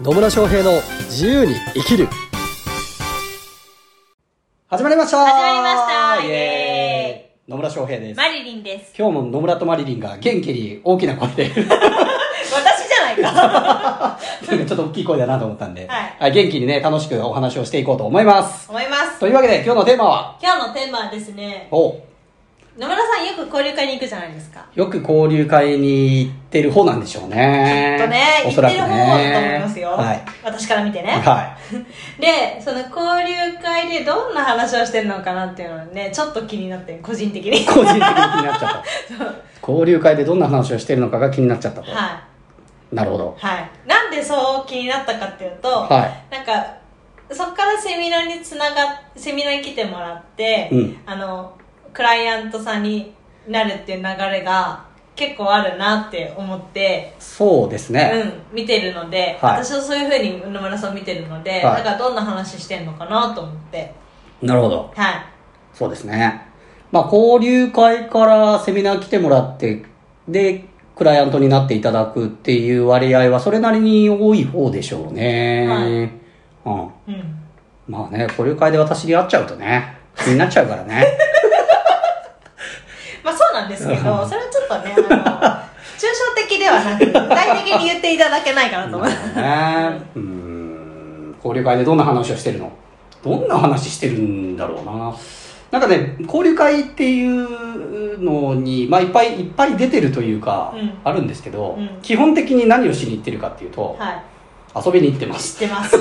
野村翔平の自由に生きる。始まりました。始まりました。イエーイ。野村翔平です。マリリンです。今日も野村とマリリンが元気に大きな声で。私じゃないか。ちょっと大きい声だなと思ったんで、はい元気にね楽しくお話をしていこうと思います。思います。というわけで今日のテーマは？今日のテーマはですね、お野村さんよく交流会に行くじゃないですか。よく交流会に行ってる方なんでしょうねきっとね、行おそらくってる方だと思いねますよ。はい私から見てね。は で、その交流会でどんな話をしてるのかなっていうのはね、ちょっと気になって、個人的に。い個人的に気になっちゃった 交流会でどんな話をしてるのかが気になっちゃったと、はなるほどい。はい。なんでそう気になったかっていうと、はなんか、そっからセミナーにつながっ、セミナーに来てもらって、うんあの、クライアントさんになるっていう流れが結構あるなって思って、そうですね、うん、見てるので、はい。私はそういうふうに野村さん見てるので、はい。だからどんな話してんのかなと思って、なるほど。はい。そうですね。まあ交流会からセミナー来てもらってでクライアントになっていただくっていう割合はそれなりに多い方でしょうね、はい。うん。うん。まあね交流会で私に会っちゃうとね気になっちゃうからね まあそうなんですけど、それはちょっとね、あの、抽象的ではなく、具体的に言っていただけないかなと思います。ね。うーん。交流会でどんな話をしてるの？どんな話してるんだろうな。なんかね交流会っていうのに、まあ、いっぱいいっぱい出てるというか、うん。あるんですけど、うん。基本的に何をしに行ってるかっていうと、はい。遊びに行ってます。知ってます。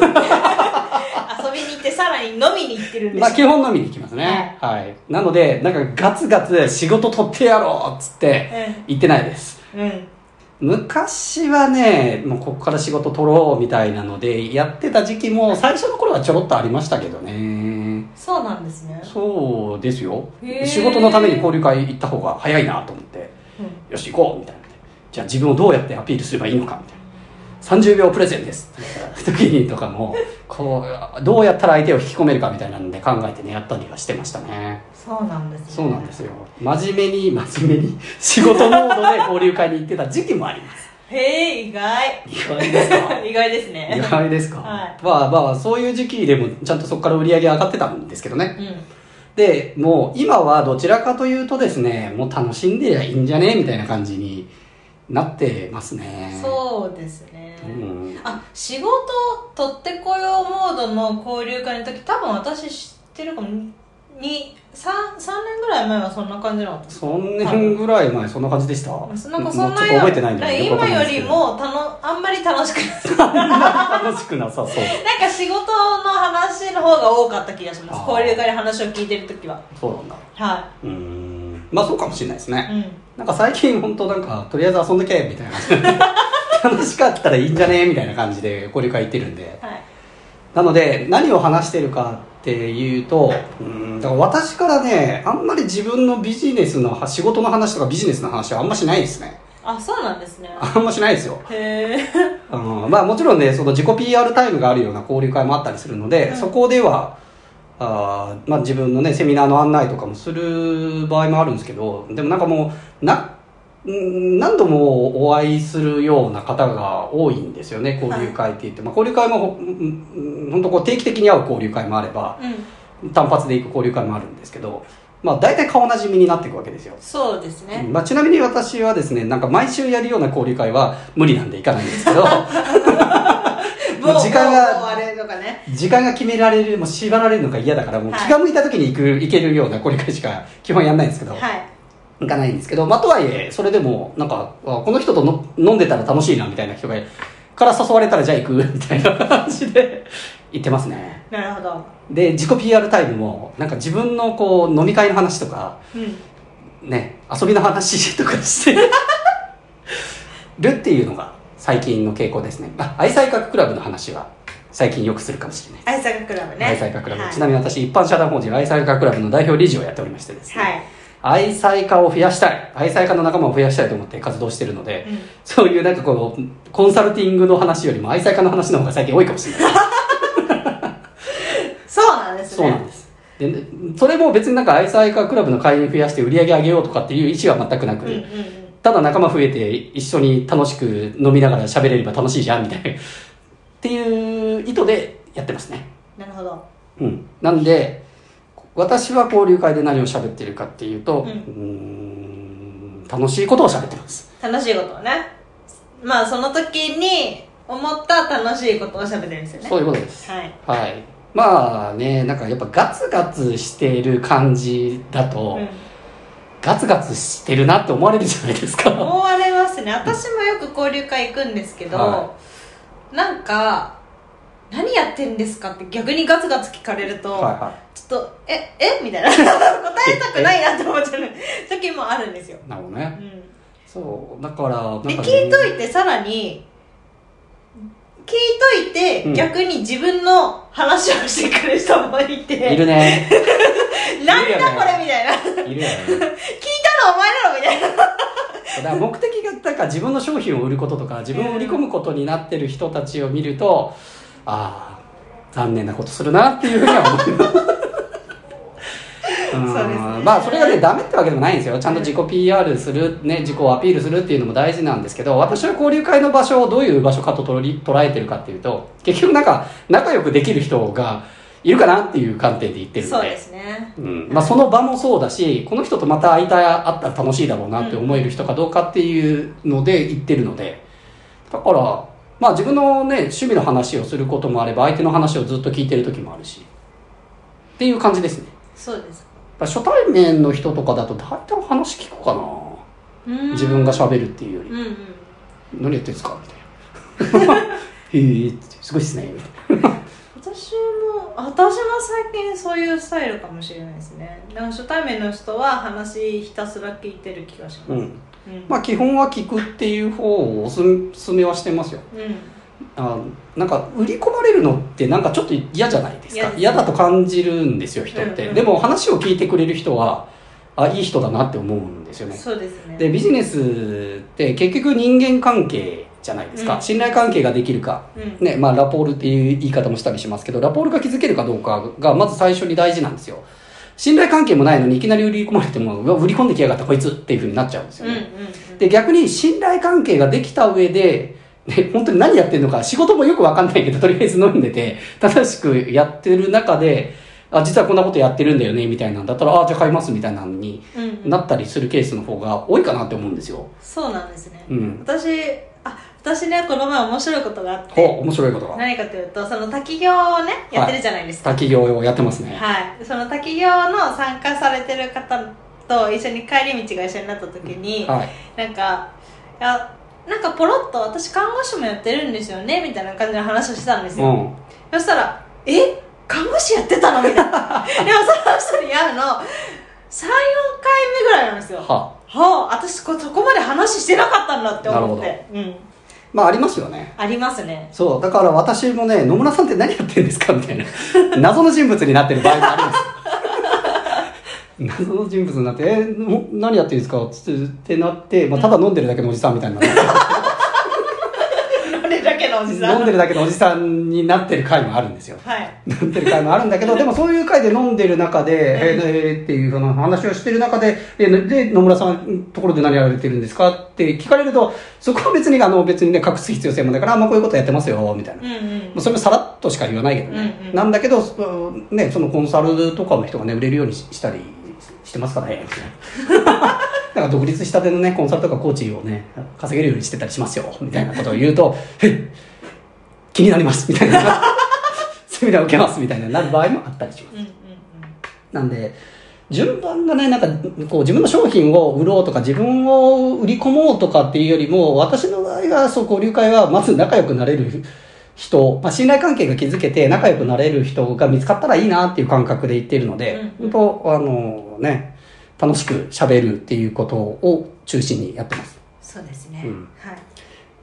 遊びに行ってさらに飲みに行ってるんですまあ基本飲みに行きますね。はい、なのでなんかガツガツ仕事取ってやろうっつって行ってないです。うん。昔はねもうここから仕事取ろうみたいなのでやってた時期も最初の頃はちょろっとありましたけどね。そうなんですね。そうですよ。仕事のために交流会行った方が早いなと思って。うん。よし行こうみたいな。じゃあ自分をどうやってアピールすればいいのかみたいな30秒プレゼンですって 時にとかもこうどうやったら相手を引き込めるかみたいなので考えてねやったりはしてましたねそうなんですね。そうなんですよ真面目に真面目に 仕事モードで交流会に行ってた時期もありますへえ、意外。意外ですか？意外ですね。意外ですか、はいまあまあそういう時期でもちゃんとそこから売り上げ上がってたんですけどねうん。でもう今はどちらかというとですねもう楽しんでりゃいいんじゃね？みたいな感じになってますねそうですね。うんあ、仕事取ってこようモードの交流会の時、多分私知ってるかも。に、三三年ぐらい前はそんな感じなの3年ぐらい前そんな感じでしたそなんかそんなちょっと覚えてないんでだ今よりもたのあんまり楽しくない楽しくなさそう。なんか仕事の話の方が多かった気がします。交流会で話を聞いてる時は。そうなんだ。はうーん。まあそうかもしれないですね、い、うん、なんか最近本当なんかとりあえず遊んでけみたいな楽しかったらいいんじゃね？みたいな感じで交流会行ってるんで。はい。なので何を話してるかっていうとうんだから私からねあんまり自分のビジネスの仕事の話とかビジネスの話はあんましないですね。あそうなんですね。あんましないですよ。へえうんまあもちろんねその自己 PR タイムがあるような交流会もあったりするので、うんそこではあー、まあ、自分のねセミナーの案内とかもする場合もあるんですけどでもなんかもうなうん何度もお会いするような方が多いんですよね交流会って言って、まあ、交流会も本当こう定期的に会う交流会もあればうん。単発で行く交流会もあるんですけど、まあ、大体顔なじみになっていくわけですよ。そうですね、まあ、ちなみに私はですねなんか毎週やるような交流会は無理なんで行かないんですけど 時間が時間が決められるもう縛られるのが嫌だからもうはい気が向いた時に行く、行けるような交流会しか基本やんないんですけど、はい行かないんですけど、まあ、とはいえそれでもなんかあこの人との飲んでたら楽しいなみたいな人がから誘われたらじゃあ行く みたいな感じで行ってますね。なるほど。で自己 PR タイムもなんか自分のこう飲み会の話とかうん。ね遊びの話とかしてるっていうのが最近の傾向ですね。あ愛妻家クラブの話は最近よくするかもしれない愛妻家クラブね。愛妻家クラブ、はい。ちなみに私一般社団法人愛妻家クラブの代表理事をやっておりましてですね、はい愛妻家を増やしたい。愛妻家の仲間を増やしたいと思って活動してるので、うん。そういうなんかこうコンサルティングの話よりも愛妻家の話の方が最近多いかもしれない。そうなんですね。そうなんです。でねそれも別になんか愛妻家クラブの会員増やして売り上げ上げようとかっていう意思は全くなく、うんうんうん。ただ仲間増えて一緒に楽しく飲みながら喋れれば楽しいじゃんみたいな。っっていう意図でやってますね。なるほど。うん。なんで、私は交流会で何を喋ってるかっていうと、うんん楽しいことを喋ってます。楽しいことをねまあその時に思った楽しいことを喋ってるんですよねそういうことです。はいはい。まあね、なんかやっぱガツガツしてる感じだと、うんガツガツしてるなって思われるじゃないですか。思われますね私もよく交流会行くんですけど、はなんか何やってんですか？って逆にガツガツ聞かれると、はいはちょっとええ？みたいな。答えたくないなって思っちゃう時もあるんですよ、い。なるほどね。うん、そう、だから、なんか、聞いといてさらに聞いといて、うん。逆に自分の話をしてくる人もいて。いるね。なんだこれみたいな。聞いたのいるよね。お前だろみたいな。だから目的がなんか自分の商品を売ることとか自分を売り込むことになってる人たちを見ると、ああ残念なことするなっていうふうには思います。まあそれがねダメってわけでもないんですよ。ちゃんと自己 PR する、ね、自己をアピールするっていうのも大事なんですけど私は交流会の場所をどういう場所かと捉え捉えてるかっていうと結局なんか仲良くできる人がいるかなっていう観点で言ってるので。そうですね。うん。まあ、その場もそうだしこの人とまた会いたい会ったら楽しいだろうなって思える人かどうかっていうので言ってるので。だからまあ自分のね趣味の話をすることもあれば相手の話をずっと聞いてる時もあるし。っていう感じですね。そうです。初対面の人とかだと大体話聞くかな。うん。自分が喋るっていうより。うんうん「何やってんですか?」みたいな「へえすごいっすね」みたいな。私も私も最近そういうスタイルかもしれないですね。なんか初対面の人は話ひたすら聞いてる気がします、うんうんまあ基本は聞くっていう方をおすすめはしてますよ。うん。あなんか売り込まれるのってなんかちょっと嫌じゃないですか。嫌だと感じるんですよ人って、うんうん。でも話を聞いてくれる人はあいい人だなって思うんですよね。そうですね。でビジネスって結局人間関係じゃないですか、うん。信頼関係ができるか。うん。ねまあラポールっていう言い方もしたりしますけどラポールが築けるかどうかがまず最初に大事なんですよ信頼関係もないのにいきなり売り込まれても売り込んできやがったこいつっていうふうになっちゃうんですようんうんね、で逆に信頼関係ができた上で、ね、本当に何やってるのか仕事もよくわかんないけどとりあえず飲んでて正しくやってる中であ実はこんなことやってるんだよねみたいなんだったらあじゃあ買いますみたいなのにうんうん。なったりするケースの方が多いかなって思うんですよ。そうなんですね、うん、私あ私ねこの前面白いことがあって。面白いことが。何かというとその滝行をねやってるじゃないですか、滝行をやってますね。はい、その滝行の参加されてる方と一緒に帰り道が一緒になった時に、はい、なんかいやなんかポロッと私看護師もやってるんですよねみたいな感じの話をしてたんですよ、うん。そしたら「え？看護師やってたの?」みたいな。でもその人に会うの34回目ぐらいなんですよ。は。はあ私こそこまで話してなかったんだって思っなてうんまあありますよね。ありますねそう、だから私もね、野村さんって何やってるんですかみたいな。謎の人物になってる場合もあります。謎の人物になって、えも何やってるんですかつってってなって、まあ、ただ飲んでるだけのおじさんみたいな。のおじさん飲んでるだけのおじさんになってる回もあるんですよ。はいなってる回もあるんだけど、でもそういう回で飲んでる中で、えーえーっていうその話をしてる中で、えーで、野村さん、ところで何やられてるんですかって聞かれると、そこは別に、あの、別にね、隠す必要性もないから、あまあこういうことやってますよ、みたいな。うんうんまあそれもさらっとしか言わないけどね。うんうんなんだけど、そね、そのコンサルとかの人がね、売れるようにししたりしてますからね、みたいな。だから独立したてのね、コンサルとかコーチをね、稼げるようにしてたりしますよ、みたいなことを言うと、えっ気になります、みたいな。セミナー受けます、みたいななる場合もあったりします。うんうんなんで、順番がね、なんか、こう、自分の商品を売ろうとか、自分を売り込もうとかっていうよりも、私の場合は、そう、交流会は、まず仲良くなれる人、まあ、信頼関係が築けて、仲良くなれる人が見つかったらいいなっていう感覚で言っているので、うん本当、あのね、楽しく喋るっていうことを中心にやってます。そうですね、うんはい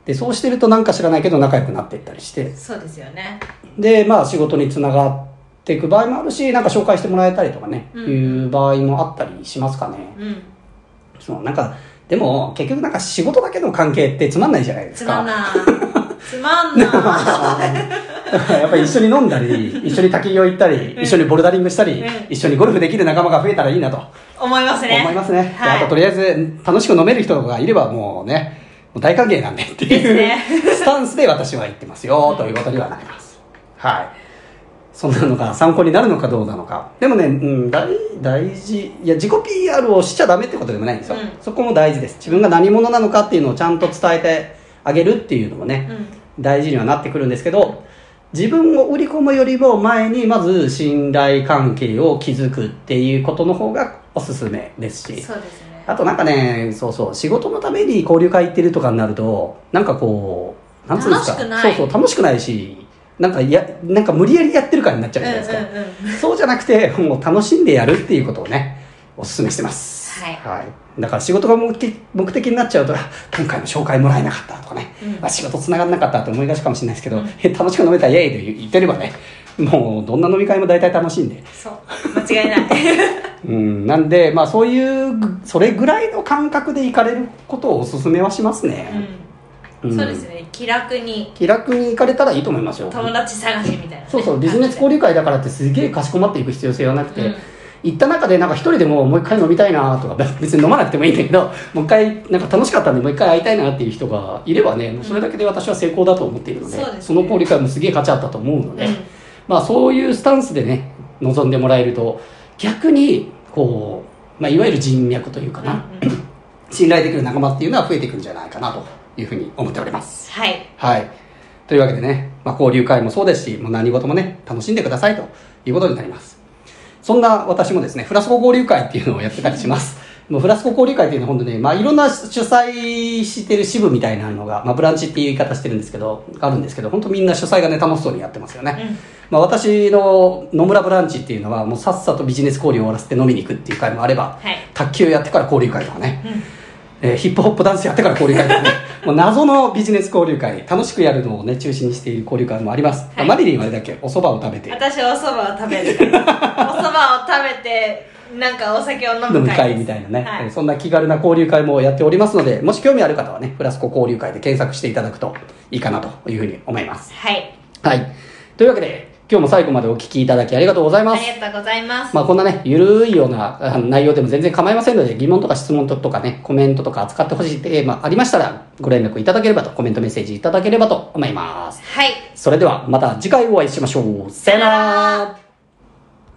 で、そうしてるとなんか知らないけど仲良くなっていったりして、そうですよね。で、まあ仕事につながっていく場合もあるし、なんか紹介してもらえたりとかね、うん。いう場合もあったりしますかね。うん。そう、なんか、でも結局なんか仕事だけの関係ってつまんないじゃないですか。つまんな つまんな やっぱり一緒に飲んだり、一緒に滝行行ったり、うん。一緒にボルダリングしたり、うん。一緒にゴルフできる仲間が増えたらいいなと。思いますね。思いますね。ではい。あととりあえず楽しく飲める人がいればもうね、う大歓迎なんでっていう、ねスタンスで私は言ってますよ、ということにはなります。はい。そんなのが参考になるのかどうなのか。でもね、うん、大、大事。いや、自己 PR をしちゃダメってことでもないんですよ。うんそこも大事です。自分が何者なのかっていうのをちゃんと伝えてあげるっていうのもね、うん大事にはなってくるんですけど、自分を売り込むよりも前に、まず信頼関係を築くっていうことの方がおすすめですし。そうですねあとなんかね、そうそう、仕事のために交流会行ってるとかになると、なんかこう、なんつうんですか？楽しくない。そうそう、楽しくないし、なんかや、なんか無理やりやってる感になっちゃうじゃないですか。うんうんうん。そうじゃなくて、もう楽しんでやるっていうことをね、おすすめしてます。はい。だから仕事が目的目的になっちゃうと、あ今回の紹介もらえなかったとかね、うん。あ仕事繋がんなかったって思いがちかもしれないですけど、うん。え 楽しく飲めたイエーイで言ってればね、もうどんな飲み会も大体楽しいんで。そう。間違いない。うん、なんで、まあそういう、それぐらいの感覚で行かれることをおすすめはしますね。うん、うん。そうですね。気楽に。気楽に行かれたらいいと思いますよ。友達探しみたいなね、そうそう、ビジネス交流会だからってすげえかしこまっていく必要性はなくて、うん。行った中でなんか一人でももう一回飲みたいなとか、別に飲まなくてもいいんだけど、もう一回なんか楽しかったんでもう一回会いたいなっていう人がいればね、それだけで私は成功だと思っているので、その交流会もすげえ価値あったと思うので、うんまあそういうスタンスでね、望んでもらえると、逆に、こう、まあいわゆる人脈というかな、うんうん信頼できる仲間っていうのは増えていくんじゃないかなというふうに思っております。はいはい。というわけでね、まあ、交流会もそうですし、もう何事もね、楽しんでくださいということになります。そんな私もですね、フラスコ交流会っていうのをやってたりします。もうフラスコ交流会っていうのは本当ね、まあいろんな主催してる支部みたいなのが、まあブランチっていう言い方してるんですけど、あるんですけど、本当みんな主催がね、楽しそうにやってますよね。うん。まあ私の野村ブランチっていうのは、もうさっさとビジネス交流を終わらせて飲みに行くっていう会もあれば、はい。卓球やってから交流会とかね、うん。えーヒップホップダンスやってから交流会とかね、もう謎のビジネス交流会、楽しくやるのをね、中心にしている交流会もあります。はい。マリリンはあれだっけ？お蕎麦を食べて。私お蕎麦を食べるお蕎麦を食べてなんかお酒を飲飲むむ会みたいなね、はいえーそんな気軽な交流会もやっておりますので、もし興味ある方はね、フラスコ交流会で検索していただくといいかなというふうに思います。はいはい。というわけで、今日も最後までお聞きいただきありがとうございあます。りがとうございます、まあこんなね、ゆるいような内容でも全然構いませんので、疑問とか質問とかね、コメントとか扱ってほしいテーマありましたら、ご連絡いただければと、コメントメッセージいただければと思います。はいそれではまた次回お会いしましょう。さよなら